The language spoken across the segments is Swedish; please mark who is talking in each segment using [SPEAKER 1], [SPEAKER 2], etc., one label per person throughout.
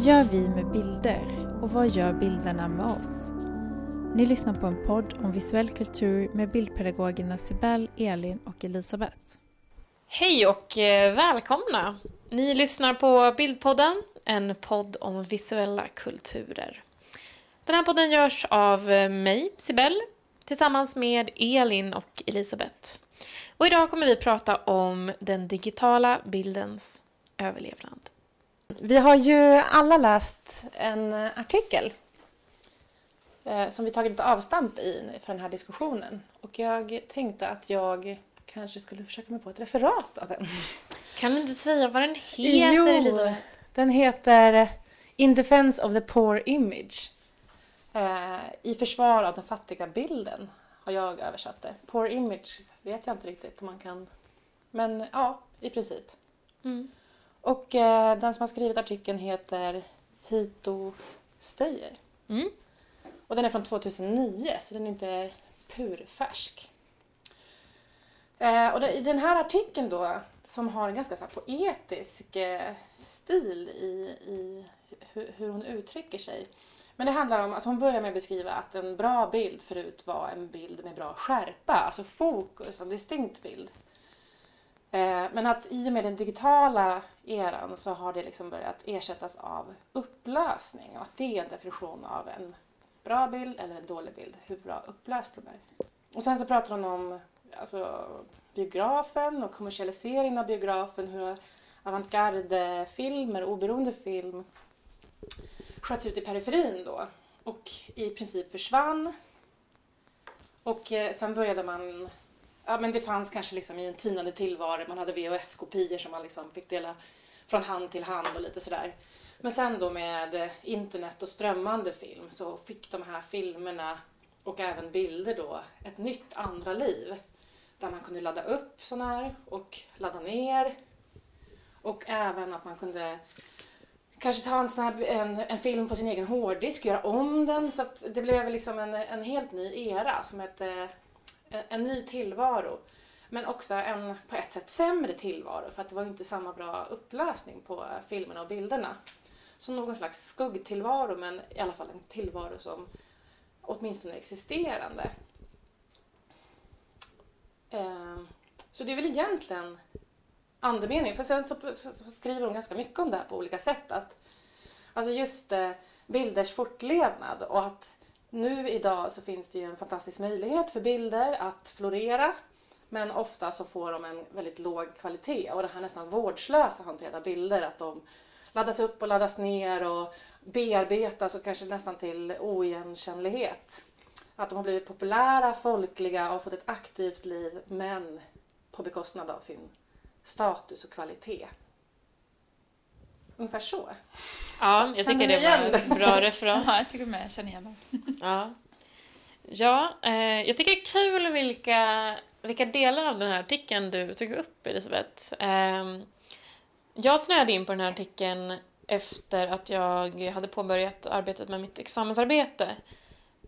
[SPEAKER 1] Vad gör vi med bilder och vad gör bilderna med oss? Ni lyssnar på en podd om visuell kultur med bildpedagogerna Sibel, Elin och Elisabeth.
[SPEAKER 2] Hej och eh, välkomna! Ni lyssnar på Bildpodden, en podd om visuella kulturer. Den här podden görs av eh, mig, Sibel, tillsammans med Elin och Elisabeth. Och idag kommer vi prata om den digitala bildens överlevnad.
[SPEAKER 3] Vi har ju alla läst en artikel eh, som vi tagit ett avstamp i för den här diskussionen. Och jag tänkte att jag kanske skulle försöka mig på ett referat av den.
[SPEAKER 2] Kan du inte säga vad den heter,
[SPEAKER 3] Jo,
[SPEAKER 2] Elisabeth?
[SPEAKER 3] Den heter In Defense of the Poor Image. Eh, I försvar av den fattiga bilden har jag översatt det. Poor Image vet jag inte riktigt om man kan... Men ja, i princip.
[SPEAKER 2] Mm.
[SPEAKER 3] Och eh, den som har skrivit artikeln heter Hito Steyer.
[SPEAKER 2] Mm.
[SPEAKER 3] Och den är från 2009 så den är inte purfärsk. Eh, och i den här artikeln då som har en ganska så poetisk eh, stil i, i hur, hur hon uttrycker sig. Men det handlar om, alltså hon börjar med att beskriva att en bra bild förut var en bild med bra skärpa, alltså fokus, en distinkt bild. Eh, men att i och med den digitala eran så har det liksom börjat ersättas av upplösning och att det är en definition av en bra bild eller en dålig bild, hur bra upplöst de är. Och sen så pratar hon om alltså, biografen och kommersialiseringen av biografen, hur avantgarde-filmer, oberoende film sköts ut i periferin då och i princip försvann. Och eh, sen började man ja, men det fanns kanske liksom i en tynande tillvaro. Man hade VHS-kopior som man liksom fick dela från hand till hand och lite sådär. Men sen då med eh, internet och strömmande film så fick de här filmerna och även bilder då ett nytt andra liv. Där man kunde ladda upp sådana här och ladda ner. Och även att man kunde kanske ta en, sån här, en, en film på sin egen hårddisk, och göra om den. Så att det blev liksom en, en helt ny era, som ett, en, en ny tillvaro. Men också en på ett sätt sämre tillvaro för att det var inte samma bra upplösning på eh, filmerna och bilderna. Så någon slags skuggtillvaro men i alla fall en tillvaro som åtminstone är existerande. Eh, Så det är väl egentligen andemeningen. För sen så, så, så skriver hon ganska mycket om det här på olika sätt. Att, alltså just eh, bilders fortlevnad och att nu idag så finns det ju en fantastisk möjlighet för bilder att florera. Men ofta så får de en väldigt låg kvalitet och det här nästan vårdslösa hanterade bilder att de laddas upp och laddas ner och bearbetas och kanske nästan till oigenkännlighet. Att de har blivit populära, folkliga och fått ett aktivt liv men på bekostnad av sin status och kvalitet. Ungefär så.
[SPEAKER 2] Ja, jag tycker det var ett bra referat.
[SPEAKER 4] Ja, jag tycker med. Jag känner igen.
[SPEAKER 2] Ja, ja eh, jag tycker det är kul vilka, vilka delar av den här artikeln du tog upp, Elisabeth. Eh, jag snöade in på den här artikeln efter att jag hade påbörjat arbetet med mitt examensarbete.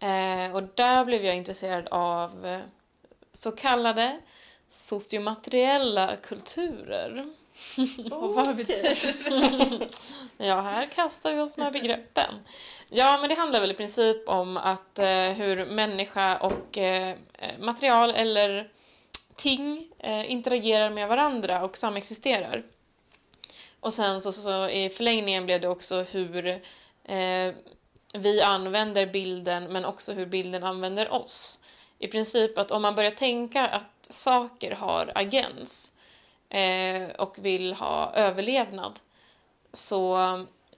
[SPEAKER 2] Eh, och där blev jag intresserad av så kallade sociomateriella kulturer.
[SPEAKER 4] Och vad betyder
[SPEAKER 2] Ja, här kastar vi oss med begreppen. Ja, men det handlar väl i princip om att eh, hur människa och eh, material eller ting eh, interagerar med varandra och samexisterar. Och sen så, så i förlängningen blev det också hur eh, vi använder bilden men också hur bilden använder oss. I princip att om man börjar tänka att saker har agens eh, och vill ha överlevnad så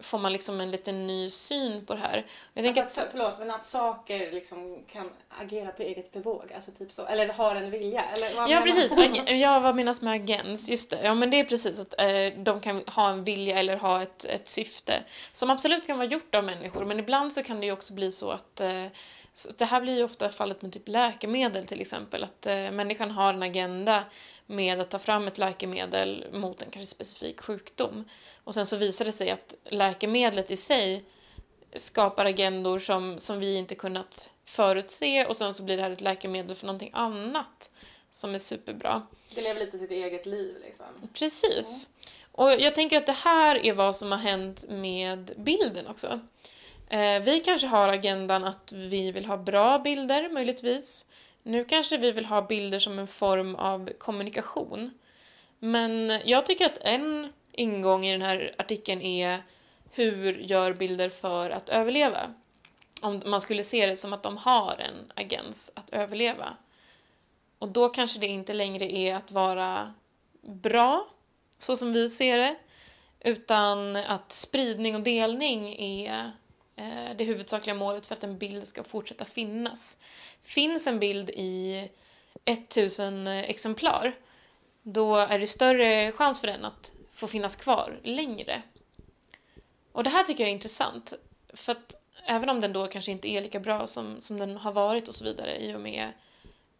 [SPEAKER 2] får man liksom en lite ny syn på det här. Jag
[SPEAKER 3] Alltså att, förlåt, men att saker liksom kan agera på eget bevåg, alltså typ så. Eller har en vilja. Eller vad
[SPEAKER 2] Ja, precis. Ag- ja, vad menas med agens? Just det. Ja, men det är precis att eh, de kan ha en vilja eller ha ett, ett syfte som absolut kan vara gjort av människor, men ibland så kan det ju också bli så att eh, så det här blir ju ofta fallet med typ läkemedel till exempel, att eh, människan har en agenda med att ta fram ett läkemedel mot en kanske specifik sjukdom. Och sen så visar det sig att läkemedlet i sig skapar agendor som, som vi inte kunnat förutse och sen så blir det här ett läkemedel för någonting annat som är superbra.
[SPEAKER 3] Det lever lite sitt eget liv liksom.
[SPEAKER 2] Precis. Och jag tänker att det här är vad som har hänt med bilden också. Eh, vi kanske har agendan att vi vill ha bra bilder, möjligtvis. Nu kanske vi vill ha bilder som en form av kommunikation. Men jag tycker att en ingång i den här artikeln är hur gör bilder för att överleva? Om man skulle se det som att de har en agens att överleva. Och då kanske det inte längre är att vara bra, så som vi ser det, utan att spridning och delning är Eh, det huvudsakliga målet för att en bild ska fortsätta finnas. Finns en bild i 1000 exemplar, då är det större chans för den att få finnas kvar längre. Och det här tycker jag är intressant, för att även om den då kanske inte är lika bra som, som den har varit och så vidare i och med,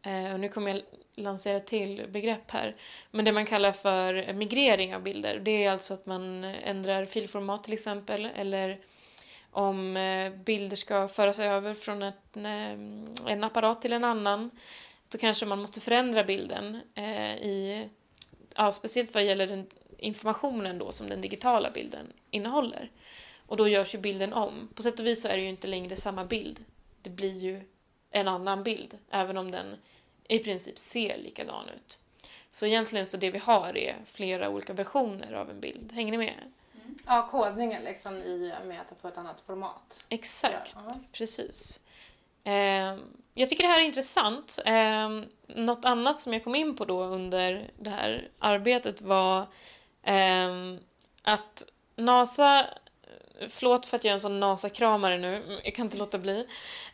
[SPEAKER 2] eh, och nu kommer jag lansera ett till begrepp här, men det man kallar för migrering av bilder, det är alltså att man ändrar filformat till exempel, eller om eh, bilder ska föras över från ett, eh, en apparat till en annan, så kanske man måste förändra bilden eh, i, ja, speciellt vad gäller den informationen då som den digitala bilden innehåller. Och då görs ju bilden om. På sätt och vis så är det ju inte längre samma bild. Det blir ju en annan bild, även om den i princip ser likadan ut. Så egentligen så det vi har är flera olika versioner av en bild. Hänger ni med?
[SPEAKER 3] Ja, kodningen liksom i med att få ett annat format.
[SPEAKER 2] Exakt, ja. precis. Eh, jag tycker det här är intressant. Eh, något annat som jag kom in på då under det här arbetet var eh, att NASA förlåt för att jag är en sån NASA-kramare nu, jag kan inte låta bli.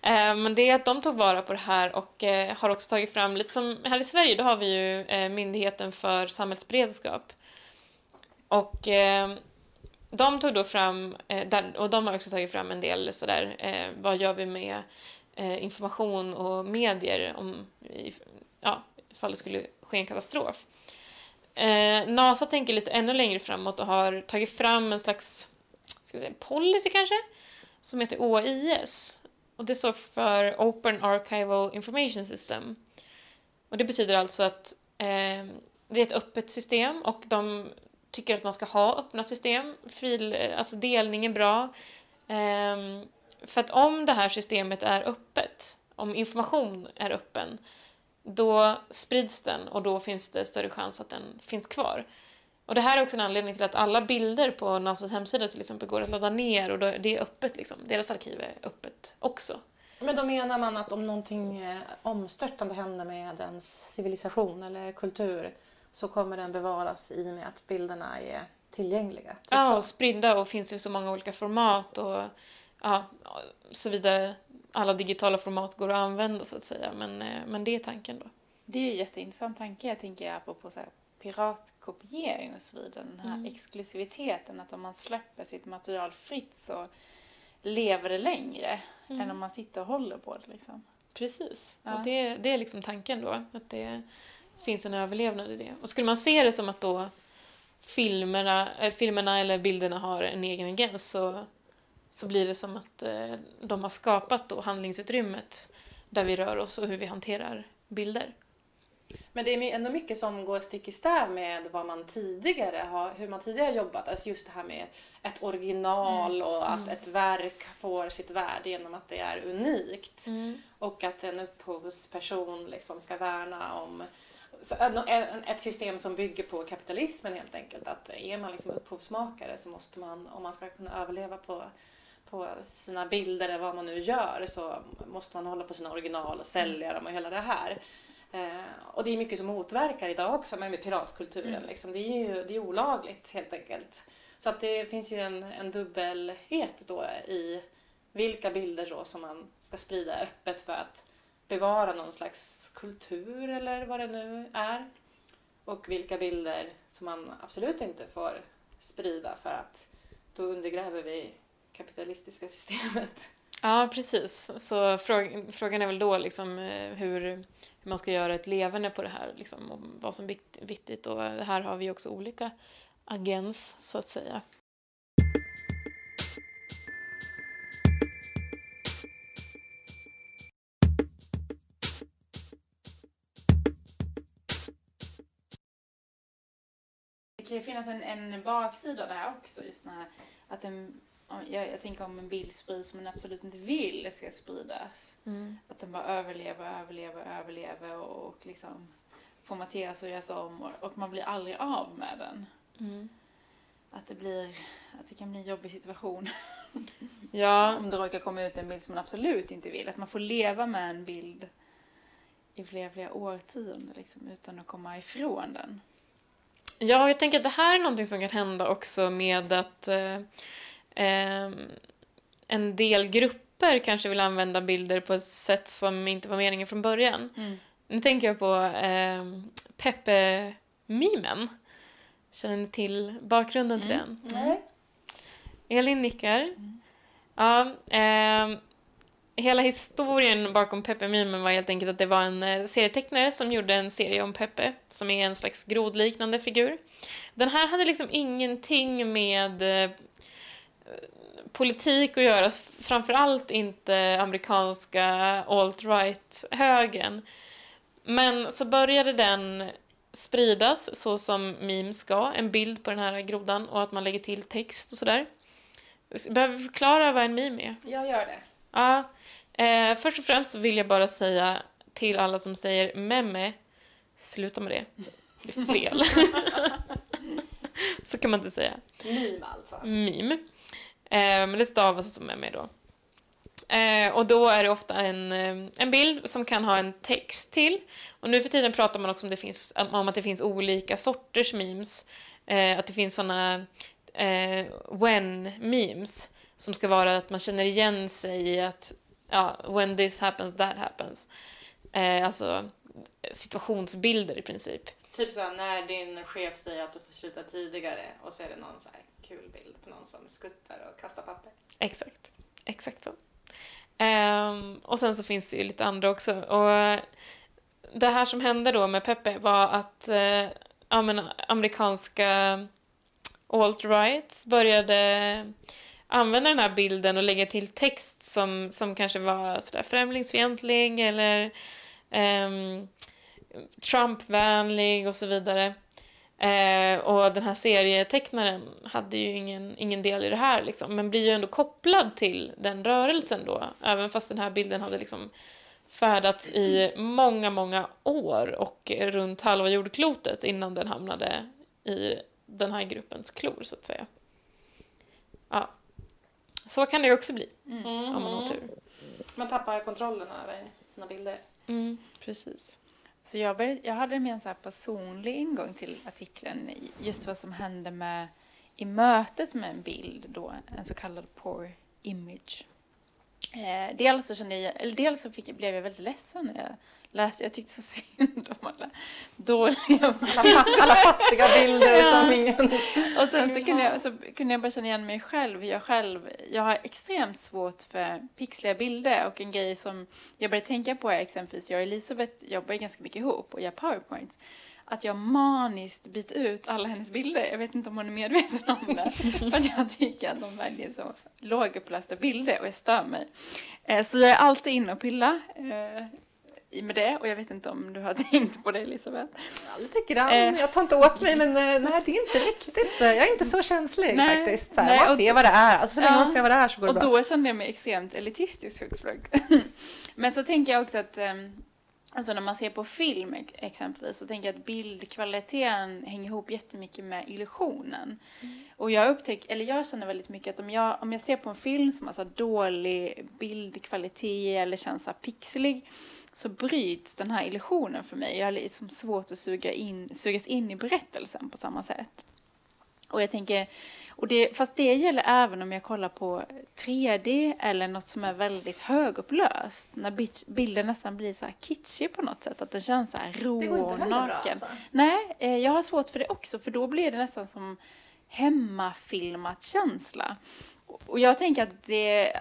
[SPEAKER 2] Eh, men det är att de tog vara på det här och eh, har också tagit fram, lite som här i Sverige, då har vi ju eh, Myndigheten för samhällsberedskap. Och eh, de tog då fram, eh, där, och de har också tagit fram en del sådär, eh, vad gör vi med eh, information och medier om, ja, ifall det skulle ske en katastrof. Eh, NASA tänker lite ännu längre framåt och har tagit fram en slags ska vi säga, policy kanske, som heter OIS. Och det står för Open Archival Information System. Och det betyder alltså att eh, det är ett öppet system och de tycker att man ska ha öppna system. Fil, eh, alltså delning är bra. Um, för att om det här systemet är öppet, om information är öppen, då sprids den och då finns det större chans att den finns kvar. Och det här är också en anledning till att alla bilder på NASAs hemsida till exempel går att ladda ner och det är öppet liksom. Deras arkiv är öppet också.
[SPEAKER 3] Men då menar man att om någonting eh, omstörtande händer med ens civilisation eller kultur så kommer den bevaras i och med att bilderna är tillgängliga? Typ
[SPEAKER 2] ja, och spridda och finns i så många olika format och ja, så vidare. Alla digitala format går att använda så att säga, men, eh, men det är tanken då.
[SPEAKER 4] Det är en jätteintressant tanke, jag tänker apropå så här piratkopiering och så vidare. Den här mm. exklusiviteten, att om man släpper sitt material fritt så lever det längre mm. än om man sitter och håller på det. Liksom.
[SPEAKER 2] Precis, ja. och det, det är liksom tanken då, att det finns en överlevnad i det. Och skulle man se det som att då filmerna, äh, filmerna eller bilderna har en egen agens så, så blir det som att äh, de har skapat då handlingsutrymmet där vi rör oss och hur vi hanterar bilder.
[SPEAKER 3] Men det är ändå mycket som går stick i stäv med vad man tidigare har, hur man tidigare jobbat. Alltså just det här med ett original mm. och att mm. ett verk får sitt värde genom att det är unikt. Mm. Och att en upphovsperson liksom ska värna om så ett system som bygger på kapitalismen helt enkelt. Att är man liksom upphovsmakare så måste man, om man ska kunna överleva på, på sina bilder eller vad man nu gör så måste man hålla på sina original och sälja dem och hela det här. Eh, och det är mycket som motverkar idag också med, med piratkulturen. Mm. Liksom. Det är ju det är olagligt helt enkelt. Så att det finns ju en, en dubbelhet då i vilka bilder då som man ska sprida öppet för att bevara någon slags kultur eller vad det nu är. Och vilka bilder som man absolut inte får sprida för att då undergräver vi kapitalistiska systemet.
[SPEAKER 2] Ja, precis. Så frågan är väl då liksom hur, hur man ska göra ett levande på det här, liksom, och vad som är viktigt. Och här har vi också olika agens, så att säga.
[SPEAKER 4] Kan ju finnas en, en baksida där också. Just den här, att en, jag, jag tänker om en bild sprids som man absolut inte vill ska spridas.
[SPEAKER 2] Mm.
[SPEAKER 4] Att den bara överlever, överlever, överlever och, och liksom formateras och görs om och, och man blir aldrig av med den.
[SPEAKER 2] Mm.
[SPEAKER 4] Att det blir, att det kan bli en jobbig situation.
[SPEAKER 2] Ja,
[SPEAKER 4] Om det råkar komma ut en bild som man absolut inte vill. Att man får leva med en bild i flera, flera årtionden liksom, utan att komma ifrån den.
[SPEAKER 2] Ja, jag tänker att det här är någonting som kan hända också med att eh, ehm, en del grupper kanske vill använda bilder på ett sätt som inte var meningen från början. Nu tänker jag på eh, Peppe-mimen. Känner ni till bakgrunden till den?
[SPEAKER 3] Nej.
[SPEAKER 2] Elin nickar. Ja, ehm, hela historien bakom Peppe-memen var helt enkelt att det var en eh, serietecknare som gjorde en serie om Peppe, som är en slags grodliknande figur. Den här hade liksom ingenting med eh, politik att göra, framförallt inte amerikanska alt-right-högern. Men så började den spridas så som memes ska, en bild på den här grodan och att man lägger till text och sådär. Behöver vi förklara vad en meme är?
[SPEAKER 3] Jag gör det.
[SPEAKER 2] Ja. Eh, först och främst vill jag bara säga till alla som säger meme, sluta med det. Det är fel. så kan man inte säga.
[SPEAKER 3] Meme alltså.
[SPEAKER 2] Meme. Eh, men det stavas som meme då. Eh, och då är det ofta en, eh, en bild som kan ha en text till. Och nu för tiden pratar man också om, det finns, om att det finns olika sorters memes. Eh, att det finns såna eh, when-memes som ska vara att man känner igen sig i att ja, when this happens, that happens. Eh, alltså situationsbilder i princip.
[SPEAKER 3] Typ så här, när din chef säger att du får sluta tidigare och så är det någon så här kul bild på någon som skuttar och kastar papper.
[SPEAKER 2] Exakt. Exakt så. Ehm, och sen så finns det ju lite andra också. Och det här som hände då med Peppe var att eh, ja, men, amerikanska alt-rights började använda den här bilden och lägga till text som, som kanske var sådär främlingsfientlig eller ehm, Trumpvänlig och så vidare. Uh, och den här serietecknaren hade ju ingen, ingen del i det här liksom, men blir ju ändå kopplad till den rörelsen då, även fast den här bilden hade liksom färdats i många, många år och runt halva jordklotet innan den hamnade i den här gruppens klor, så att säga. Ja. Så kan det också bli, om man har tur.
[SPEAKER 3] Man tappar kontrollen över sina bilder.
[SPEAKER 2] Mm, precis.
[SPEAKER 4] Så jag, började, jag hade mer en så här personlig ingång till artikeln, just vad som hände med i mötet med en bild då, en så kallad poor image. Eh, dels så kände jag, eller dels så fick, blev jag väldigt ledsen när jag läste, jag tyckte så synd om alla dåliga
[SPEAKER 3] Alla, fat- alla fattiga bilder
[SPEAKER 4] Ja.
[SPEAKER 3] som ingen...
[SPEAKER 4] Och sen så kunde, jag, så kunde jag bara känna igen mig själv. Jag själv, jag har extremt svårt för pixliga bilder och en grej som jag började tänka på är exempelvis, jag och Elisabeth jobbar ganska mycket ihop och gör powerpoints. Att jag maniskt byter ut alla hennes bilder. Jag vet inte om hon är medveten om det. för att jag tycker att de väljer så lågupplösta bilder och jag stör mig. Eh, så jag är alltid inne och pillar eh, med det och jag vet inte om du har tänkt på det Elisabeth.
[SPEAKER 3] Ja, lite grann.
[SPEAKER 4] Eh.
[SPEAKER 3] Jag tar inte åt mig men eh, nej det är inte riktigt. Jag är inte så känslig
[SPEAKER 4] Nej,
[SPEAKER 3] faktiskt. Så här,
[SPEAKER 4] nej,
[SPEAKER 3] man
[SPEAKER 4] och
[SPEAKER 3] ser vad det är. Alltså så länge
[SPEAKER 4] Ja.
[SPEAKER 3] man ser vad det är så går det
[SPEAKER 4] Och
[SPEAKER 3] bra.
[SPEAKER 4] då kände jag mig extremt elitistisk flögt. Men så tänker jag också att um, alltså när man ser på film ex- exempelvis så tänker jag att bildkvaliteten hänger ihop jättemycket med illusionen. Och jag upptäcker, eller jag känner väldigt mycket att om jag, om jag ser på en film som har så dålig bildkvalitet eller känns så pixlig så bryts den här illusionen för mig. Jag har liksom svårt att suga in, sugas in i berättelsen på samma sätt. Och jag tänker, och det, fast det gäller även om jag kollar på 3D eller något som är väldigt högupplöst. När bi- bilden nästan blir så här kitschig på något sätt. Att den känns så här rå och
[SPEAKER 3] heller bra
[SPEAKER 4] naken.
[SPEAKER 3] alltså.
[SPEAKER 4] Nej, eh, jag har svårt för det också. För då blir det nästan som hemmafilmat känsla. Och- jag tänker att det,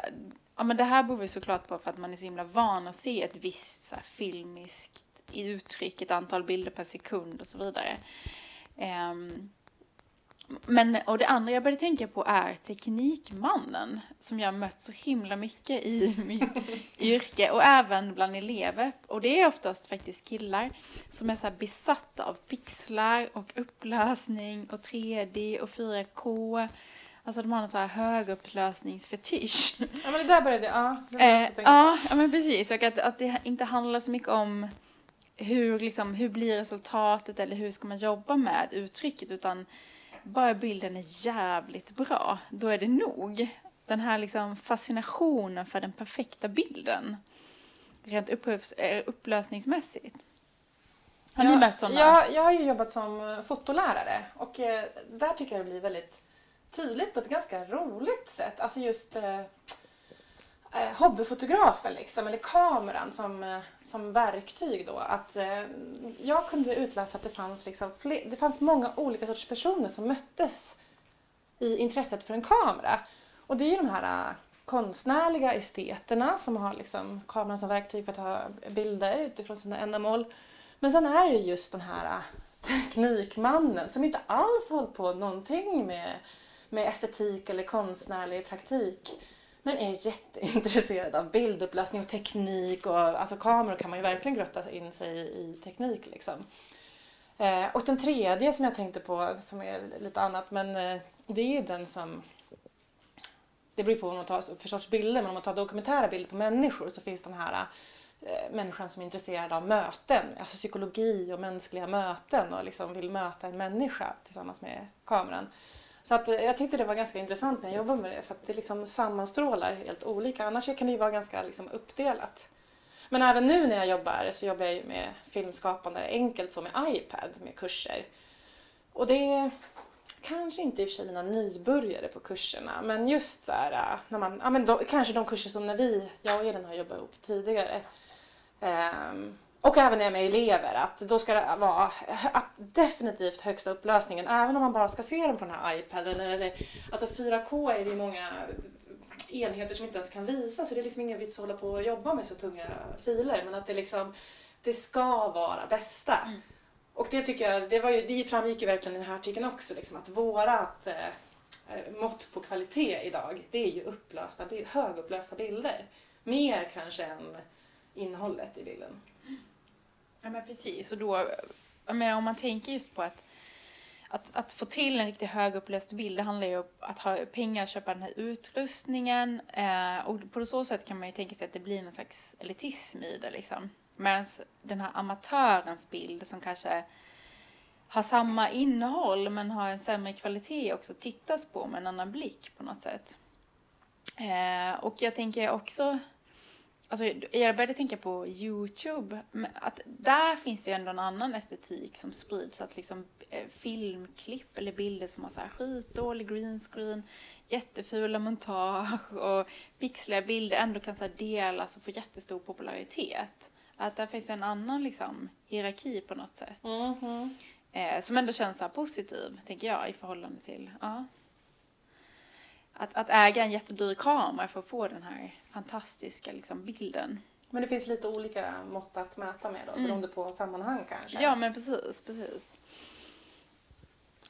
[SPEAKER 4] ja men det här beror såklart på för att man är så himla van att se ett visst så här, filmiskt uttryck, ett antal bilder per sekund och så vidare. Ehm, Men, och det andra jag började tänka på är Teknikmannen, som jag mött så himla mycket i mitt yrke och även bland elever. Och det är oftast faktiskt killar som är så besatta av pixlar och upplösning och 3D och 4K. Alltså de har en så här högupplösningsfetisch.
[SPEAKER 3] Ja men det där började, ja.
[SPEAKER 4] Eh, ja, ja, men precis. Och att, att det inte handlar så mycket om hur, liksom, hur blir resultatet eller hur ska man jobba med uttrycket utan bara bilden är jävligt bra, då är det nog. Den här liksom fascinationen för den perfekta bilden. Rent eh, upplösningsmässigt. Har ni
[SPEAKER 3] Ja,
[SPEAKER 4] mött sådana?
[SPEAKER 3] Jag, jag har ju jobbat som eh, fotolärare och eh, där tycker jag det blir väldigt tydligt på ett ganska roligt sätt. Alltså just eh, eh, hobbyfotografen liksom, eller kameran som, eh, som verktyg då. Att eh, jag kunde utläsa att det fanns, liksom fler, det fanns många olika sorters personer som möttes i intresset för en kamera. Och det är ju de här eh, konstnärliga esteterna som har liksom kameran som verktyg för att ta bilder utifrån sina ändamål. Men sen är det just den här eh, teknikmannen som inte alls hållit på någonting med, med estetik eller konstnärlig praktik. Men är jätteintresserad av bildupplösning och teknik och alltså kameror kan man ju verkligen grotta in sig i, i teknik liksom. Eh, och den tredje som jag tänkte på som är lite annat men eh, det är ju den som det beror på vad man tar för sorts bilder men om man tar dokumentära bilder på människor så finns den här eh, människan som är intresserad av möten, alltså psykologi och mänskliga möten och liksom vill möta en människa tillsammans med kameran. Så att, eh, jag tyckte det var ganska intressant när jag jobbade med det för att det liksom sammanstrålar helt olika. Annars kan det ju vara ganska liksom uppdelat. Men även nu när jag jobbar så jobbar jag med filmskapande enkelt som med iPad med kurser. Och det är kanske inte i och för sig mina nybörjare på kurserna men just så här, eh, när man, ja, men då, kanske de kurser som när vi, jag och Elin har jobbat ihop tidigare. Ehm, och även när jag är med elever att då ska det vara definitivt högsta upplösningen även om man bara ska se dem på den här iPaden. Eller, alltså 4K är det ju många enheter som inte ens kan visa så det är liksom ingen vits att hålla på och jobba med så tunga filer men att det liksom det ska vara bästa.
[SPEAKER 4] Mm.
[SPEAKER 3] Och det tycker jag, det, var ju, det framgick ju verkligen i den här artikeln också liksom att vårat eh, mått på kvalitet idag det är ju upplösta, högupplösta bilder. Mer kanske än innehållet i bilden.
[SPEAKER 4] Ja men precis, och då, jag menar om man tänker just på att att, att få till en riktigt högupplöst bild, det handlar ju om att ha pengar att köpa den här utrustningen. Eh, och på så sätt kan man ju tänka sig att det blir någon slags elitism i det liksom. Medan den här amatörens bild som kanske har samma innehåll men har en sämre kvalitet också tittas på med en annan blick på något sätt. Eh, och jag tänker också Alltså, jag började tänka på Youtube. Att där finns det ju ändå en annan estetik som sprids. Att liksom eh, filmklipp eller bilder som har så här skitdålig green screen, jättefula montage och pixliga bilder ändå kan så delas och få jättestor popularitet. Att där finns en annan liksom hierarki på något sätt. Eh, som ändå känns så positiv, tänker jag, i förhållande till... Ja. Att, att äga en jättedyr kamera för att få den här fantastiska liksom, bilden.
[SPEAKER 3] Men det finns lite olika mått att mäta med då
[SPEAKER 4] Mm.
[SPEAKER 3] beroende på sammanhang kanske.
[SPEAKER 4] Ja, men precis, precis.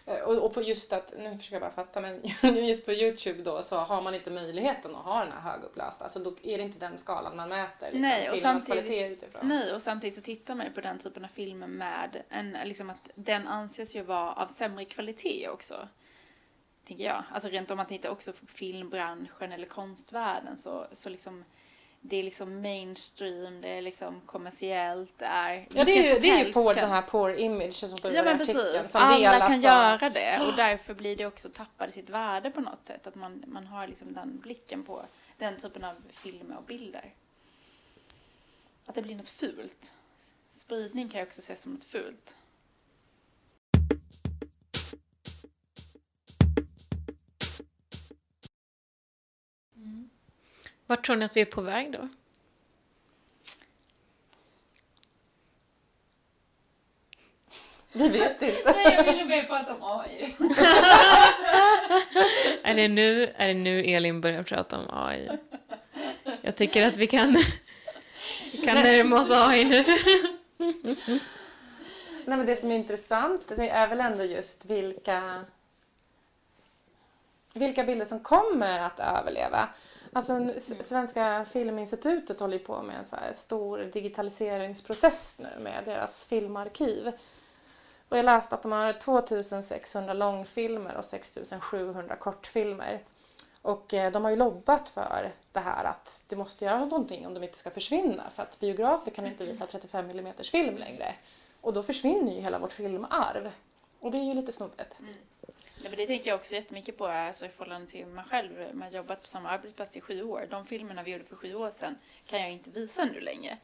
[SPEAKER 3] Eh, Och, och på just att, nu försöker jag bara fatta, men just på Youtube då så har man inte möjligheten att ha den här högupplösta. Alltså då är det inte den skalan man mäter liksom,
[SPEAKER 4] Nej, och samtidigt-. Nej, och samtidigt så tittar man ju på den typen av filmer med en, liksom att den anses ju vara av sämre kvalitet också. Tänker jag. Alltså rent om man tittar också på filmbranschen eller konstvärlden så, så liksom det är liksom mainstream, det är liksom kommersiellt, det är
[SPEAKER 3] Ja, det är ju,
[SPEAKER 4] som
[SPEAKER 3] det är ju på den här poor image som står i
[SPEAKER 4] Ja
[SPEAKER 3] vår
[SPEAKER 4] men precis,
[SPEAKER 3] som
[SPEAKER 4] alla kan
[SPEAKER 3] av-
[SPEAKER 4] göra det och därför blir det också tappade sitt värde på något sätt. Att man, man har liksom den blicken på den typen av filmer och bilder. Att det blir något fult. Spridning kan jag också ses som något fult.
[SPEAKER 2] Vart tror ni att vi är på väg då?
[SPEAKER 3] Vi vet inte.
[SPEAKER 4] Nej, jag ville mer prata om AI.
[SPEAKER 2] Är det, nu, är det nu Elin börjar prata om AI? Jag tycker att vi kan, vi kan närma oss AI nu.
[SPEAKER 3] Nej, men det som är intressant det är väl ändå just vilka, vilka bilder som kommer att överleva. Alltså Svenska Filminstitutet håller på med en så här stor digitaliseringsprocess nu med deras filmarkiv. Och jag läste att de har 2600 långfilmer och 6700 kortfilmer. Och eh, de har ju lobbat för det här att det måste göras någonting om de inte ska försvinna. För att biografer kan inte visa 35 mm film längre. Och då försvinner ju hela vårt filmarv. Och det är ju lite snopet. Mm.
[SPEAKER 4] Nej, men det tänker jag också jättemycket på alltså, i förhållande till mig själv. Man har jobbat på samma arbetsplats i sju år. De filmerna vi gjorde för sju år sedan kan jag inte visa nu längre.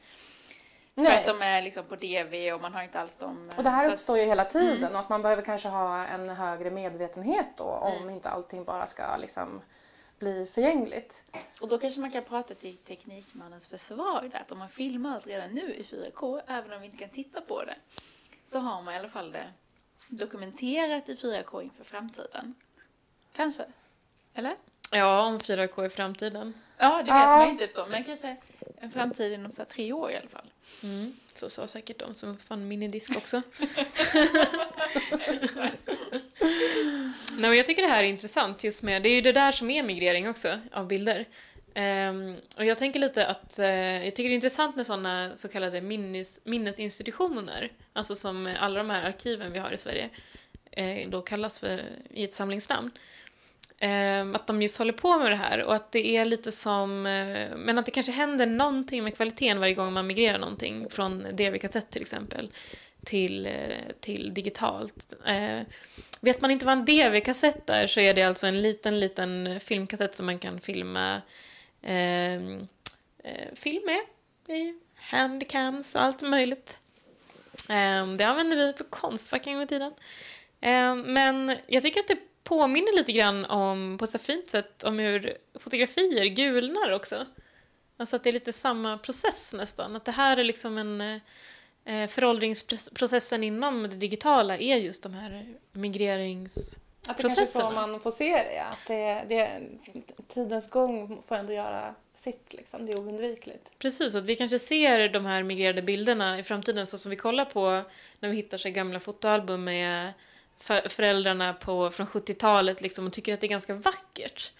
[SPEAKER 4] För
[SPEAKER 3] Nej.
[SPEAKER 4] att de är liksom på DV och man har inte alls dem.
[SPEAKER 3] Och det här
[SPEAKER 4] så att-
[SPEAKER 3] uppstår ju hela tiden och att man behöver kanske ha en högre medvetenhet då om
[SPEAKER 4] Mm.
[SPEAKER 3] inte allting bara ska liksom bli förgängligt.
[SPEAKER 4] Och då kanske man kan prata till teknikmannens försvar där, att om man filmar allt redan nu i 4K, även om vi inte kan titta på det, så har man i alla fall det dokumenterat i 4K inför framtiden. Kanske? Eller?
[SPEAKER 2] Ja, om 4K i framtiden.
[SPEAKER 4] Ja, det vet
[SPEAKER 3] Ja.
[SPEAKER 4] man inte förstå, men kanske en framtid inom så här tre år i alla fall.
[SPEAKER 2] Mm. Så sa säkert de som uppfann minidisk också. Nej, men jag tycker det här är intressant just med, det är ju det där som är migrering också av bilder. Um, och jag tänker lite att, uh, jag tycker det är intressant när sådana så kallade minnes, minnesinstitutioner, alltså som alla de här arkiven vi har i Sverige, uh, då kallas för i ett samlingsnamn. um, att de just håller på med det här och att det är lite som, uh, men att det kanske händer någonting med kvaliteten varje gång man migrerar någonting från DV-kassett till exempel till, till digitalt. Eh, vet man inte vad en DV-kassett är så är det alltså en liten, liten filmkassett som man kan filma Ehm, eh, film med i handcams och allt möjligt. Eh, det använde vi på Konstfack en gång i tiden. Eh, men jag tycker att det påminner lite grann om, på ett så fint sätt, om hur fotografier gulnar också. Alltså att det är lite samma process nästan. Att det här är liksom en eh, föråldringsprocessen inom det digitala är just de här migrerings...
[SPEAKER 3] Att det kanske är så
[SPEAKER 2] Processerna.
[SPEAKER 3] man får se det. Att det, det, tidens gång får ändå göra sitt. Liksom. Det är oundvikligt.
[SPEAKER 2] Precis, och vi kanske ser de här migrerade bilderna i framtiden så som vi kollar på när vi hittar sig gamla fotoalbum med för- föräldrarna på, från 70-talet liksom, och tycker att det är ganska vackert.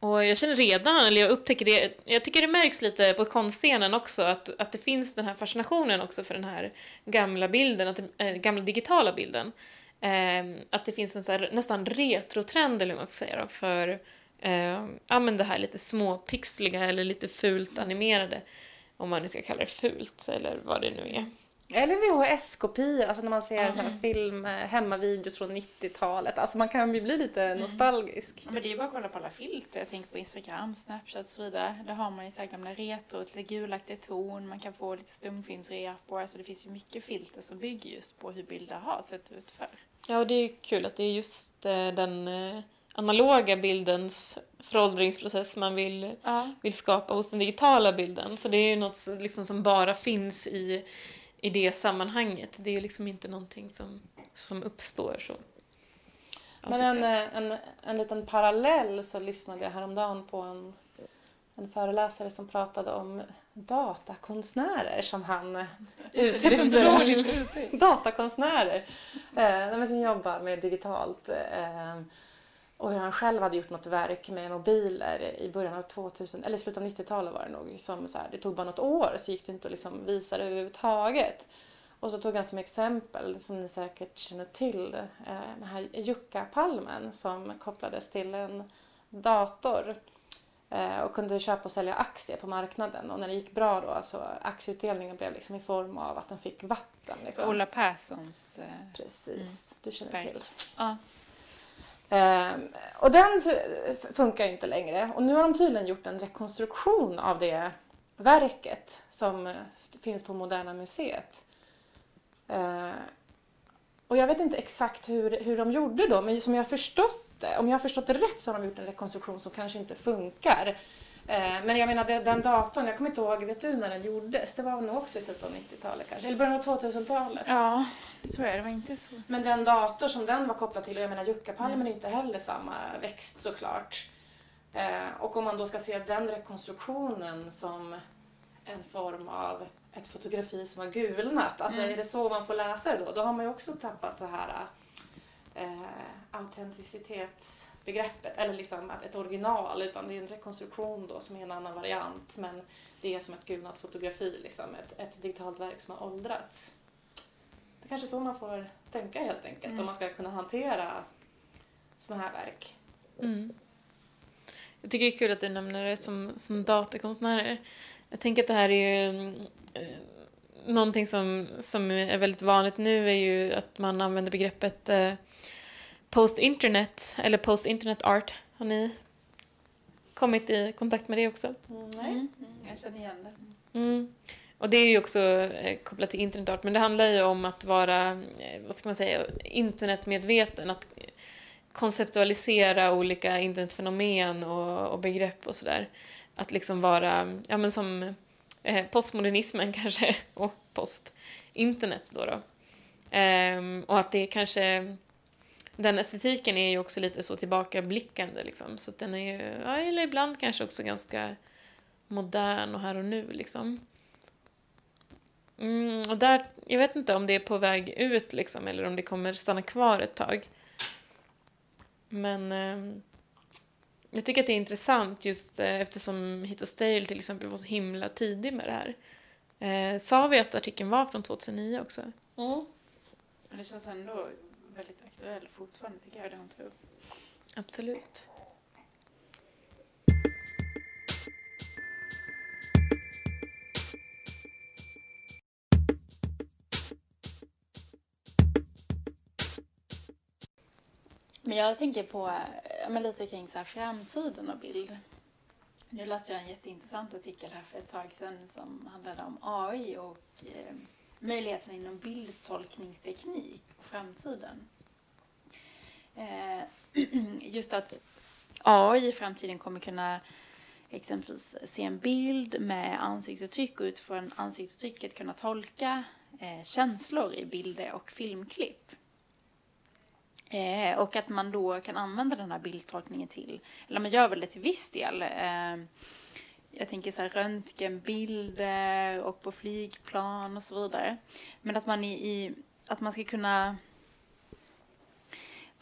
[SPEAKER 2] Och jag känner redan, eller jag upptäcker det, jag tycker det märks lite på konstscenen också, att, att det finns den här fascinationen också för den här gamla bilden, att, äh, gamla digitala bilden. Ehm, att det finns en så här, nästan retrotrend, eller hur man ska säga då, för eh, ja, men det här lite småpixliga eller lite fult animerade. Om man nu ska kalla det fult, eller vad det nu är.
[SPEAKER 3] Eller VHS-kopior, alltså när man ser
[SPEAKER 4] Mm.
[SPEAKER 3] här film, eh, hemmavideos från 90-talet. Alltså man kan ju bli lite nostalgisk.
[SPEAKER 4] Ja, men det är ju bara att kolla på alla filter. Jag tänker på Instagram, Snapchat och så vidare. Där har man ju så här gamla retro, lite gulaktig ton. Man kan få lite stumfilmsrepor. Alltså det finns ju mycket filter som bygger just på hur bilder har sett ut förr.
[SPEAKER 2] Ja, och det är kul att det är just eh, den eh, analoga bildens föråldringsprocess man vill,
[SPEAKER 4] Ja.
[SPEAKER 2] vill skapa hos den digitala bilden. Så det är ju något liksom som bara finns i, i det sammanhanget. Det är liksom inte någonting som, som uppstår så.
[SPEAKER 3] Men en, eh, en, en liten parallell så lyssnade jag häromdagen på en, en föreläsare som pratade om datakonstnärer som han uttryckte. Datakonstnärer. Eh, som jobbar med digitalt. Eh, och hur han själv hade gjort något verk med mobiler i början av 2000, eller slutet av 90-talet var det nog. Som så här, det tog bara något år så gick det inte att liksom visa det överhuvudtaget. Och så tog han som exempel, som ni säkert känner till, eh, den här juckapalmen som kopplades till en dator och kunde köpa och sälja aktier på marknaden. Och när det gick bra då, så aktieutdelningen blev liksom i form av att den fick vatten. Liksom.
[SPEAKER 4] Ola Perssons eh,
[SPEAKER 3] Precis, du känner till.
[SPEAKER 4] Ja.
[SPEAKER 3] Ehm, och den funkar ju inte längre. Och nu har de tydligen gjort en rekonstruktion av det verket som eh, finns på Moderna Museet. Ehm, och jag vet inte exakt hur, hur de gjorde då, men som jag förstått det, om jag har förstått det rätt så har de gjort en rekonstruktion som kanske inte funkar. Ehm, men jag menar den, datorn, jag kommer inte ihåg, vet du när den gjordes? Det var nog också i slutet av 90-talet kanske, eller början av 2000-talet.
[SPEAKER 4] ja, det tror jag. Det var inte så.
[SPEAKER 3] Men den dator som den var kopplad till, och jag menar juckapalmen är inte heller samma växt såklart. Eh, och om man då ska se den rekonstruktionen som en form av ett fotografi som har gulnat, alltså
[SPEAKER 4] Mm.
[SPEAKER 3] är det så man får läsa det då? Då har man ju också tappat det här eh, autenticitets begreppet eller liksom att ett original utan det är en rekonstruktion då som är en annan variant men det är som ett gulnat fotografi, liksom, ett, ett digitalt verk som har åldrats. Det är kanske är så man får tänka helt enkelt
[SPEAKER 4] Mm.
[SPEAKER 3] om man ska kunna hantera sådana här verk.
[SPEAKER 2] Mm. Jag tycker det är kul att du nämner det som, som datakonstnärer. Jag tänker att det här är ju eh, någonting som, som är väldigt vanligt nu är ju att man använder begreppet eh, post-internet eller post-internet art. Har ni kommit i kontakt med det också?
[SPEAKER 3] Nej.
[SPEAKER 4] Mm. Mm. Jag känner igen det.
[SPEAKER 2] Mm. Och det är ju också eh, kopplat till internetart, men det handlar ju om att vara, eh, vad ska man säga, internetmedveten, att konceptualisera olika internetfenomen och, och begrepp och sådär. Att liksom vara, ja men som eh, postmodernismen kanske, och post-internet då. då. Ehm, och att det kanske, den estetiken är ju också lite så tillbakablickande liksom, så att den är ju, ja, eller ibland kanske också ganska modern och här och nu liksom. Mm, och där, jag vet inte om det är på väg ut liksom, eller om det kommer stanna kvar ett tag. Men eh, jag tycker att det är intressant just eh, eftersom Hit och Stale till exempel var så himla tidig med det här. Eh, sa vi att artikeln var från 2009 också?
[SPEAKER 3] Mm.
[SPEAKER 4] Det känns ändå aktuell fortfarande tycker jag det hon tar upp.
[SPEAKER 2] Absolut.
[SPEAKER 4] Men jag tänker på men lite kring så här framtiden av bild. Nu läste jag en jätteintressant artikel här för ett tag sedan som handlade om AI och eh, möjligheterna inom bildtolkningsteknik och framtiden. Eh, just att AI i framtiden kommer kunna exempelvis se en bild med ansiktsuttryck och utifrån ansiktsuttrycket kunna tolka eh, känslor i bilder och filmklipp. Eh, och att man då kan använda den här bildtolkningen till, eller man gör väl det till viss del. Eh, jag tänker så här röntgenbilder och på flygplan och så vidare. Men att man i, i att man ska kunna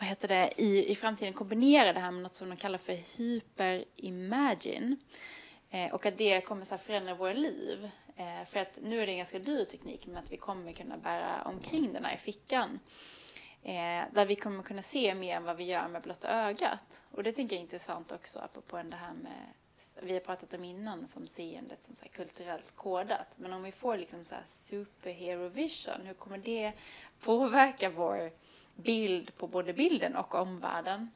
[SPEAKER 4] vad heter det, i, i framtiden kombinera det här med något som de kallar för hyperimagine. Eh, och att det kommer så här förändra våra liv. Eh, för att nu är det en ganska dyr teknik men att vi kommer kunna bära omkring den här i fickan. Eh, där vi kommer kunna se mer än vad vi gör med blotta ögat. Och det tänker jag är intressant också apropå det här med vi har pratat om innan som seendet som så här kulturellt kodat. Men om vi får liksom så här superhero vision, hur kommer det påverka vår bild på både bilden och omvärlden?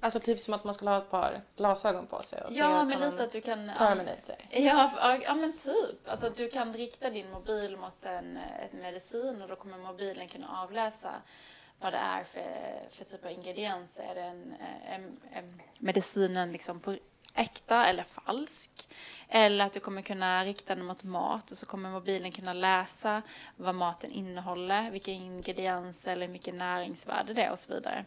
[SPEAKER 3] Alltså typ som att man skulle ha ett par glasögon på sig och
[SPEAKER 4] Ja, men
[SPEAKER 3] en
[SPEAKER 4] lite att du kan...
[SPEAKER 3] Terminator.
[SPEAKER 4] Ja, ja, ja, men typ. Alltså att du kan rikta din mobil mot en, ett medicin och då kommer mobilen kunna avläsa vad det är för, för typ av ingredienser. Är den en, en, medicinen liksom på äkta eller falsk? Eller att du kommer kunna rikta den mot mat och så kommer mobilen kunna läsa vad maten innehåller, vilka ingredienser eller mycket näringsvärde det är och så vidare.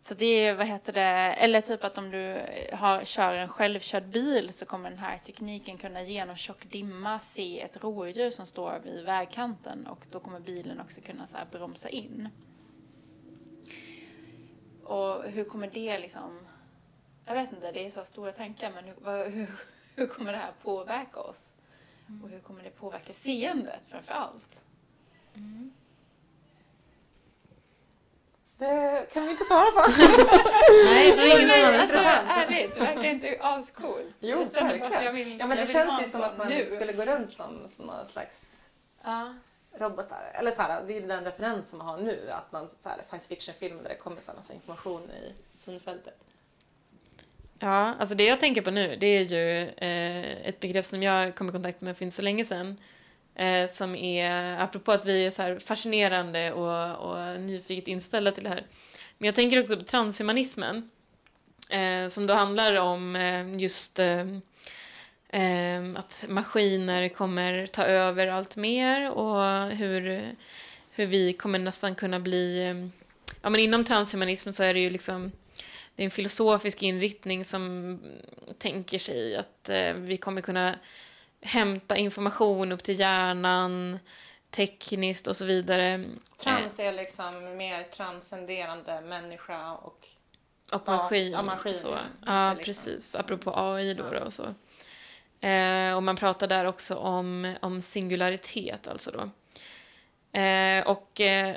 [SPEAKER 4] Så det är, vad heter det, eller typ att om du har, kör en självkörd bil så kommer den här tekniken kunna genom tjock dimma se ett rådjur som står vid vägkanten och då kommer bilen också kunna så här bromsa in. Och hur kommer det liksom, jag vet inte, det är så stora tankar men hur, hur, hur kommer det här påverka oss? Och hur kommer det påverka seendet framför allt?
[SPEAKER 3] Det kan vi inte svara på.
[SPEAKER 2] Nej, det är som har
[SPEAKER 4] Alltså,
[SPEAKER 3] intressant.
[SPEAKER 4] ärligt, det verkar inte ascoolt.
[SPEAKER 3] Jo, verkligen.
[SPEAKER 4] jag vill-
[SPEAKER 3] Ja men det känns ju som att man
[SPEAKER 4] nu.
[SPEAKER 3] skulle gå runt som, som någon slags
[SPEAKER 4] Ja.
[SPEAKER 3] robotar. Eller så här, det är den referensen man har nu. Att man, så här, science fiction-filmer där det kommer så här massa information i synfältet.
[SPEAKER 2] Ja, alltså det jag tänker på nu det är ju eh, ett begrepp som jag kom i kontakt med för inte så länge sedan. Eh, som är, apropå att vi är så här fascinerande och, och nyfiket inställda till det här. Men jag tänker också på transhumanismen. Eh, som då handlar om eh, just eh, eh, att maskiner kommer ta över allt mer och hur, hur vi kommer nästan kunna bli... Eh, ja, men inom transhumanismen så är det ju liksom det är en filosofisk inriktning som tänker sig att eh, vi kommer kunna hämta information upp till hjärnan tekniskt och så vidare.
[SPEAKER 3] Trans är liksom mer transcenderande människa och
[SPEAKER 2] Och maskin.
[SPEAKER 3] ja, maskin,
[SPEAKER 2] så.
[SPEAKER 3] ja. Liksom-
[SPEAKER 2] precis. Apropå AI då, då och så. Eh, och man pratar där också om, om singularitet, alltså då. Eh, och eh,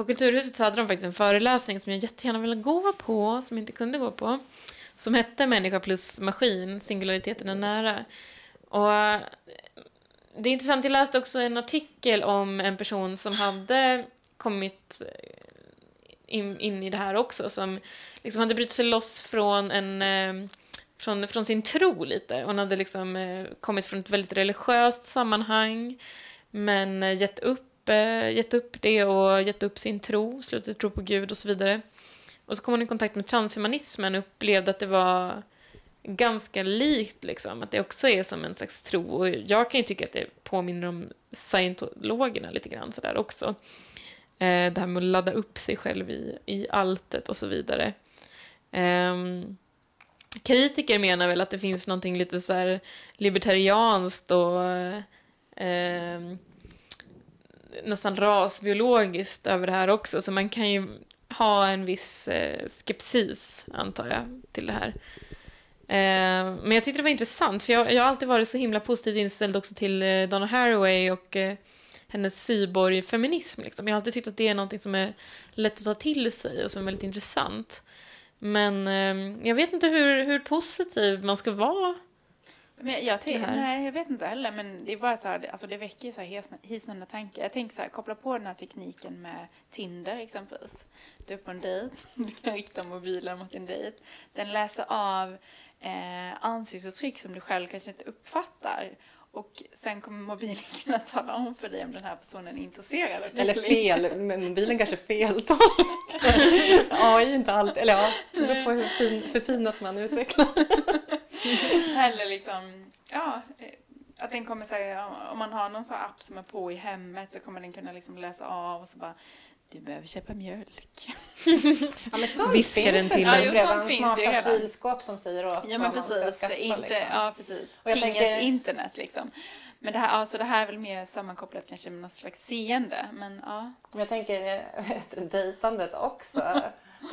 [SPEAKER 2] på Kulturhuset så hade de faktiskt en föreläsning som jag jättegärna ville gå på, som jag inte kunde gå på. Som hette Människa plus maskin, singulariteten är nära. Och eh, det är intressant, jag läste också en artikel om en person som hade kommit eh, in, in i det här också, som liksom hade brutit sig loss från en eh, från, från sin tro lite. Hon hade liksom kommit från ett väldigt religiöst sammanhang men gett upp, Eh, gett upp det och gett upp sin tro, slutat tro på Gud och så vidare. Och så kom hon i kontakt med transhumanismen och upplevde att det var ganska likt, liksom, att det också är som en slags tro. Och jag kan ju tycka att det påminner om scientologerna lite grann sådär också. Eh, det här med att ladda upp sig själv i, i alltet och så vidare. Eh, kritiker menar väl att det finns någonting lite så här libertarianskt och eh, ehm, nästan rasbiologiskt över det här också, så man kan ju ha en viss eh, skepsis, antar jag, till det här. Eh, men jag tyckte det var intressant, för jag, jag har alltid varit så himla positivt inställd också till eh, Donna Haraway och eh, hennes cyborgfeminism. Liksom. Jag har alltid tyckt att det är något som är lätt att ta till sig och som är väldigt intressant. Men eh, jag vet inte hur, hur positiv man ska vara.
[SPEAKER 4] Men jag, tycker, nej, jag vet inte heller, men det är bara så här, alltså det väcker ju så här hisn- hisnande tankar. Jag tänker så här, koppla på den här tekniken med Tinder exempelvis. Du är på en dejt, du kan rikta mobilen mot en dejt. Den läser av eh, ansiktsuttryck som du själv kanske inte uppfattar. Och sen kommer mobilen kunna tala om för dig om den här personen är intresserad
[SPEAKER 3] Eller fel, men mobilen kanske feltolkar. AI inte alltid, eller ja, det beror på hur fin, förfinat man utvecklar.
[SPEAKER 4] Eller liksom, ja, eh, att den kommer säga, om man har någon sån här app som är på i hemmet så kommer den kunna liksom läsa av och så bara, du behöver köpa mjölk.
[SPEAKER 3] Ja, men sånt
[SPEAKER 2] Viskar den till
[SPEAKER 4] en. Ja, sånt finns ju redan.
[SPEAKER 3] kylskåp som säger åt
[SPEAKER 4] Ja men
[SPEAKER 3] vad man ska
[SPEAKER 4] precis,
[SPEAKER 3] skaffa,
[SPEAKER 4] inte,
[SPEAKER 3] liksom.
[SPEAKER 4] ja precis.
[SPEAKER 3] Och jag
[SPEAKER 4] Tingens
[SPEAKER 3] tänker-
[SPEAKER 4] internet liksom. Men det här, alltså det här är väl mer sammankopplat kanske med något slags seende, men ja.
[SPEAKER 3] Men jag tänker eh, dejtandet också.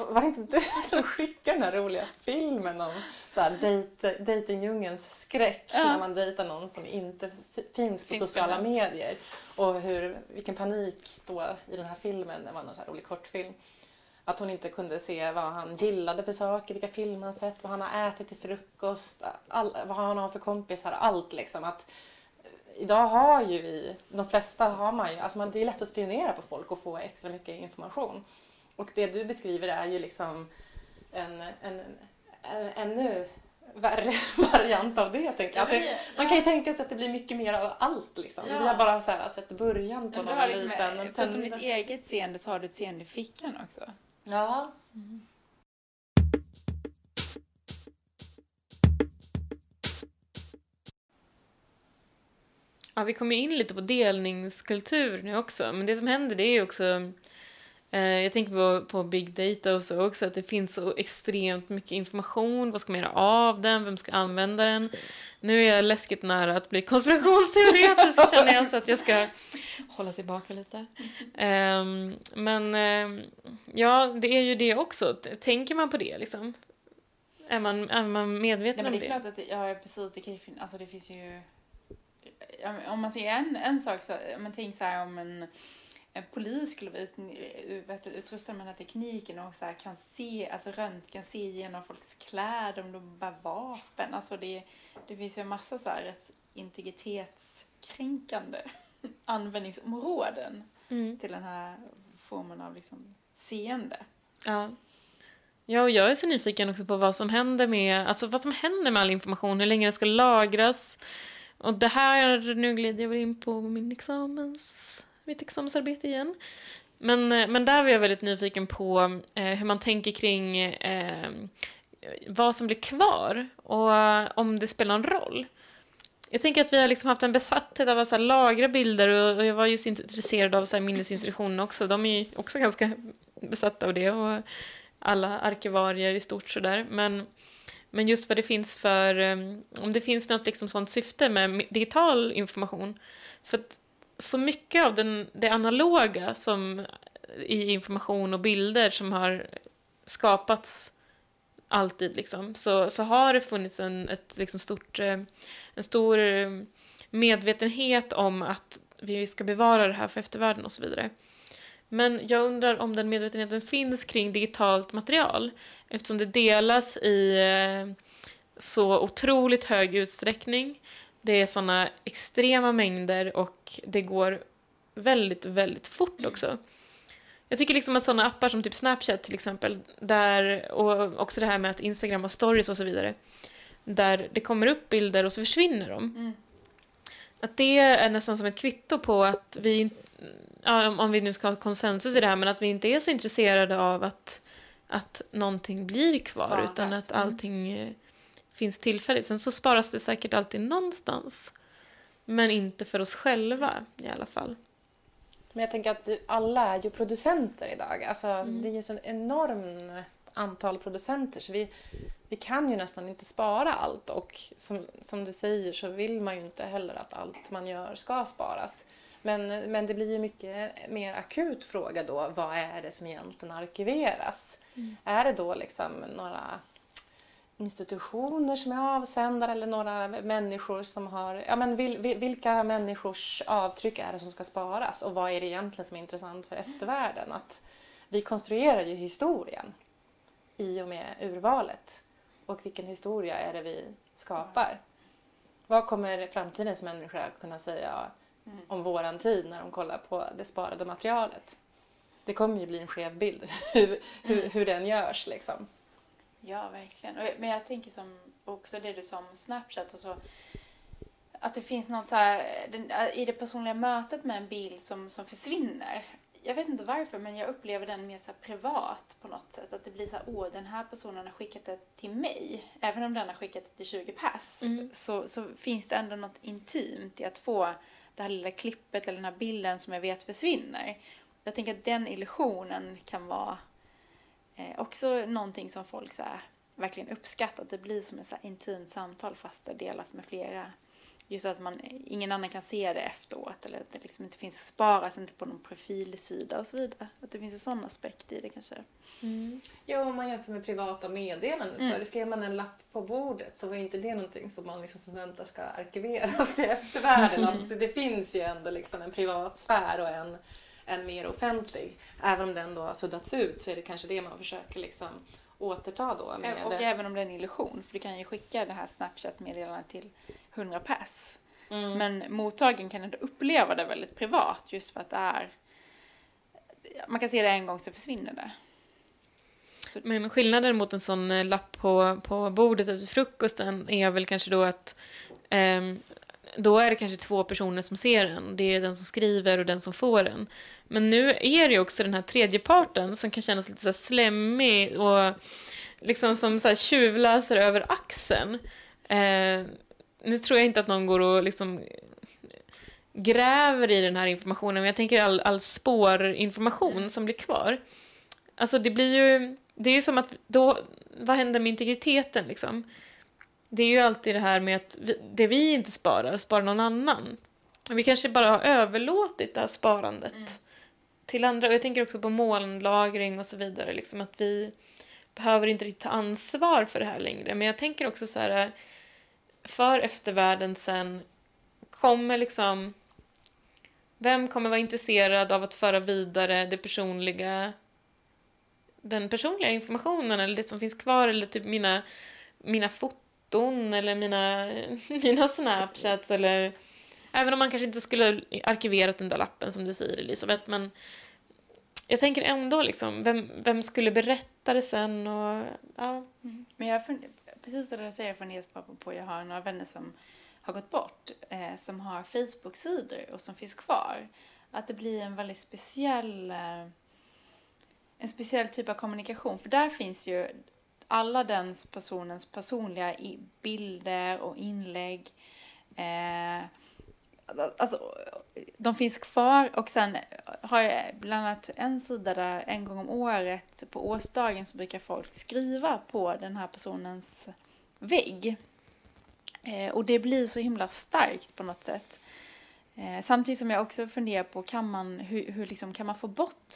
[SPEAKER 3] Var det inte du som skickade den här roliga filmen om så här, dejt, dejtingdjungelns skräck
[SPEAKER 4] Ja.
[SPEAKER 3] när man dejtar någon som inte finns på
[SPEAKER 4] Finns
[SPEAKER 3] sociala
[SPEAKER 4] den.
[SPEAKER 3] medier? Och hur, vilken panik då i den här filmen, det var någon så här rolig kortfilm. Att hon inte kunde se vad han gillade för saker, vilka filmer han sett, vad han har ätit till frukost, all, vad han har för kompisar, allt liksom. Att, eh, idag har ju vi, de flesta har man ju, alltså man, det är lätt att spionera på folk och få extra mycket information. Och det du beskriver är ju liksom en, en, en ännu värre variant av det. Tänker jag. Att det, man kan ju tänka sig att det blir mycket mer av allt. Liksom.
[SPEAKER 4] Ja.
[SPEAKER 3] Vi har bara så här, sett början på någon
[SPEAKER 4] liksom,
[SPEAKER 3] liten...
[SPEAKER 4] förutom ditt eget seende så har du ett seende i fickan också.
[SPEAKER 3] Ja.
[SPEAKER 2] Ja, vi kommer in lite på delningskultur nu också, men det som händer det är ju också jag tänker på, på big data och så också, att det finns så extremt mycket information. Vad ska man göra av den? Vem ska använda den? Nu är jag läskigt nära att bli konspirationsteoretisk känner jag, så att jag ska hålla tillbaka lite. Ehm, men ehm, ja, det är ju det också. Tänker man på det liksom? Är man, är man
[SPEAKER 4] Nej,
[SPEAKER 2] medveten
[SPEAKER 4] men
[SPEAKER 2] om
[SPEAKER 4] det är
[SPEAKER 2] det?
[SPEAKER 4] klart att det, ja precis, det kan ju finnas, alltså det finns ju men om man ser en, en sak så, om man tänker så här om en polis skulle vara ut, vet, du, utrustad med den här tekniken och så här, kan se, alltså röntgen, se igenom folks kläder om de bär vapen, alltså det, det finns ju en massa så här integritetskränkande användningsområden
[SPEAKER 2] Mm.
[SPEAKER 4] till den här formen av liksom seende.
[SPEAKER 2] Ja. Ja, och jag är så nyfiken också på vad som händer med, alltså vad som händer med all information, hur länge den ska lagras. Och det här, nu glider jag in på min examens, mitt examensarbete igen. Men, eh, men där var jag väldigt nyfiken på eh, hur man tänker kring eh, vad som blir kvar och om det spelar någon roll. Jag tänker att vi har liksom haft en besatthet av att så här, lagra bilder och, och jag var just intresserad av så här, också. De är ju också ganska besatta av det och alla arkivarier i stort sådär. Men, men just vad det finns för, eh, om det finns något liksom sånt syfte med digital information. För att så mycket av den, det analoga som i information och bilder som har skapats alltid liksom, så, så har det funnits en, ett, liksom stort, eh, en stor eh, medvetenhet om att vi ska bevara det här för eftervärlden och så vidare. Men jag undrar om den medvetenheten finns kring digitalt material eftersom det delas i eh, så otroligt hög utsträckning. Det är såna extrema mängder och det går väldigt, väldigt fort också. Jag tycker liksom att sådana appar som typ Snapchat till exempel, där, och också det här med att Instagram har stories och så vidare, där det kommer upp bilder och så försvinner de.
[SPEAKER 4] Mm.
[SPEAKER 2] Att det är nästan som ett kvitto på att vi, om vi nu ska ha konsensus i det här, men att vi inte är så intresserade av att, att någonting blir kvar,
[SPEAKER 4] Sparat.
[SPEAKER 2] utan att
[SPEAKER 4] Mm.
[SPEAKER 2] allting eh, finns tillfälligt. Sen så sparas det säkert alltid någonstans. Men inte för oss själva i alla fall.
[SPEAKER 3] Men jag tänker att alla är ju producenter idag. Alltså,
[SPEAKER 2] Mm.
[SPEAKER 3] Det är ju så en enorm antal producenter så vi, vi kan ju nästan inte spara allt och som, som du säger så vill man ju inte heller att allt man gör ska sparas. Men, men det blir ju mycket mer akut fråga då, vad är det som egentligen arkiveras? Är det då liksom några institutioner som är avsändare eller några människor som har... Ja, men vil, vil, vilka människors avtryck är det som ska sparas och vad är det egentligen som är intressant för eftervärlden? Att vi konstruerar ju historien i och med urvalet. Och vilken historia är det vi skapar? Vad kommer framtidens människor att kunna säga
[SPEAKER 4] Mm.
[SPEAKER 3] om våran tid när de kollar på det sparade materialet? Det kommer ju bli en skev bild hur, hur, hur den görs liksom.
[SPEAKER 4] Ja, verkligen. Men jag tänker som också det du sa om Snapchat och så. Att det finns något så här, i det personliga mötet med en bild som, som försvinner. Jag vet inte varför, men jag upplever den mer så privat på något sätt. Att det blir så här, åh, den här personen har skickat det till mig. Även om den har skickat det till 20 pass.
[SPEAKER 2] Mm.
[SPEAKER 4] Så, så finns det ändå något intimt i att få det här lilla klippet eller den här bilden som jag vet försvinner. Jag tänker att den illusionen kan vara Eh, också någonting som folk så här, verkligen uppskattar. Att det blir som ett så intimt samtal fast det delas med flera. Just så att man, ingen annan kan se det efteråt. Eller att det liksom inte finns, sparas inte på någon profilsida och så vidare. Att det finns en sån aspekt i det kanske.
[SPEAKER 3] Ja, om man jämför med privata meddelanden.
[SPEAKER 4] Mm.
[SPEAKER 3] Förr skrev man en lapp på bordet så var ju inte det någonting som man liksom förväntar ska arkiveras till eftervärlden. Alltså, det finns ju ändå liksom en privat sfär och en, en mer offentlig. Även om den då har suddats ut så är det kanske det man försöker liksom återta då. Med
[SPEAKER 4] och även om det är en illusion. För du kan ju skicka det här Snapchat-meddelandet till 100 pass.
[SPEAKER 3] Mm.
[SPEAKER 4] Men mottagaren kan ändå uppleva det väldigt privat just för att det är... Man kan se det en gång så försvinner det.
[SPEAKER 2] Men skillnaden mot en sån eh, lapp på, på bordet efter frukosten är väl kanske då att ehm, då är det kanske två personer som ser den. Det är den som skriver och den som får den. Men nu är det ju också den här tredje parten som kan kännas lite så här slemmig och liksom som så här tjuvläser över axeln. Eh, nu tror jag inte att någon går och liksom gräver i den här informationen, men jag tänker all, all spårinformation som blir kvar. Alltså det blir ju, det är ju som att då, vad händer med integriteten liksom? Det är ju alltid det här med att vi, det vi inte sparar, sparar någon annan. Vi kanske bara har överlåtit det här sparandet
[SPEAKER 4] Mm.
[SPEAKER 2] till andra. Och jag tänker också på molnlagring och så vidare, liksom att vi behöver inte riktigt ta ansvar för det här längre. Men jag tänker också så här, för eftervärlden sen kommer liksom vem kommer vara intresserad av att föra vidare det personliga den personliga informationen eller det som finns kvar eller typ mina, mina foton eller mina, mina snapchats eller även om man kanske inte skulle arkiverat den där lappen som du säger Elisabeth men jag tänker ändå liksom vem, vem skulle berätta det sen och ja. Mm.
[SPEAKER 4] Men jag fun- precis det du säger funderar jag på, på, jag har några vänner som har gått bort, eh, som har Facebook-sidor och som finns kvar. Att det blir en väldigt speciell, eh, en speciell typ av kommunikation. För där finns ju alla den personens personliga bilder och inlägg. Eh, alltså, de finns kvar och sen har jag bland annat en sida där en gång om året på årsdagen så brukar folk skriva på den här personens vägg. Eh, och det blir så himla starkt på något sätt. Eh, samtidigt som jag också funderar på kan man, hur, hur liksom, kan man få bort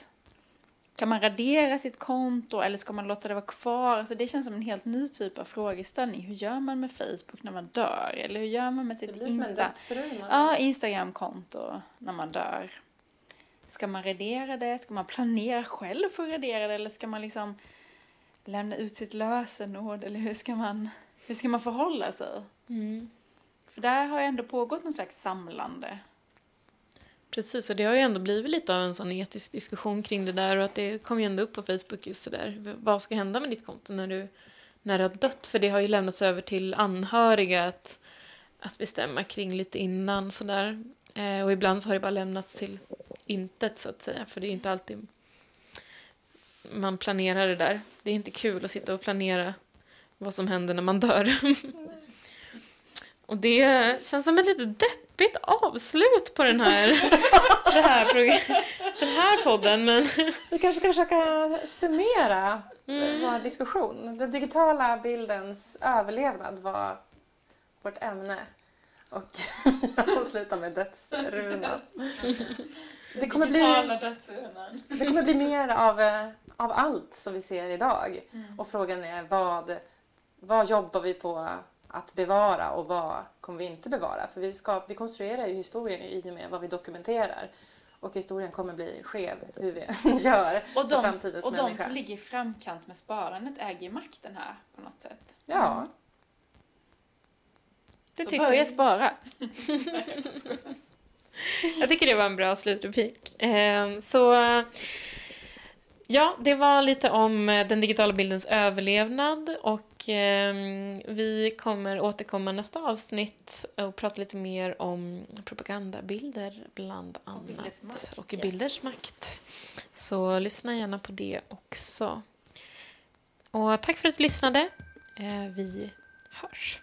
[SPEAKER 4] kan man radera sitt konto eller ska man låta det vara kvar? Alltså det känns som en helt ny typ av frågeställning. Hur gör man med Facebook när man dör? Eller hur gör man med sitt Insta? Ja, Instagram-konto när man dör. Ska man radera det? Ska man planera själv för att radera det? Eller ska man liksom lämna ut sitt lösenord? Eller hur ska man, hur ska man förhålla sig?
[SPEAKER 2] Mm.
[SPEAKER 4] För där har ändå pågått något slags samlande.
[SPEAKER 2] Precis, och det har ju ändå blivit lite av en sån etisk diskussion kring det där och att det kom ju ändå upp på Facebook just sådär. Vad ska hända med ditt konto när du, när du har dött? För det har ju lämnats över till anhöriga att, att bestämma kring lite innan sådär. Eh, och ibland så har det bara lämnats till intet så att säga, för det är ju inte alltid man planerar det där. Det är inte kul att sitta och planera vad som händer när man dör. och det känns som en lite deppigt avslut på den här, det här, den här podden. Men
[SPEAKER 3] Vi kanske ska försöka summera
[SPEAKER 2] Mm.
[SPEAKER 3] vår diskussion. Den digitala bildens överlevnad var vårt ämne. Och jag slutar med dödsrunan. Det kommer bli, det kommer bli mer av, eh, av allt som vi ser idag.
[SPEAKER 4] Mm.
[SPEAKER 3] Och frågan är vad, vad jobbar vi på att bevara och vad kommer vi inte bevara? För vi, ska, vi konstruerar ju historien i och med vad vi dokumenterar. Och historien kommer bli skev hur vi gör
[SPEAKER 4] Och de,
[SPEAKER 3] framtidens
[SPEAKER 4] och de
[SPEAKER 3] människa.
[SPEAKER 4] som ligger i framkant med sparandet äger makten här på något sätt.
[SPEAKER 3] Ja,
[SPEAKER 2] det
[SPEAKER 4] Så
[SPEAKER 2] tyckte
[SPEAKER 4] börja spara.
[SPEAKER 2] Jag tycker det var en bra slutreplik. Eh, Så ja, det var lite om eh, den digitala bildens överlevnad och eh, vi kommer återkomma nästa avsnitt och prata lite mer om propagandabilder bland annat.
[SPEAKER 4] bilders makt,
[SPEAKER 2] Och bilders makt. Så lyssna gärna på det också. Och tack för att du lyssnade. Eh, Vi hörs.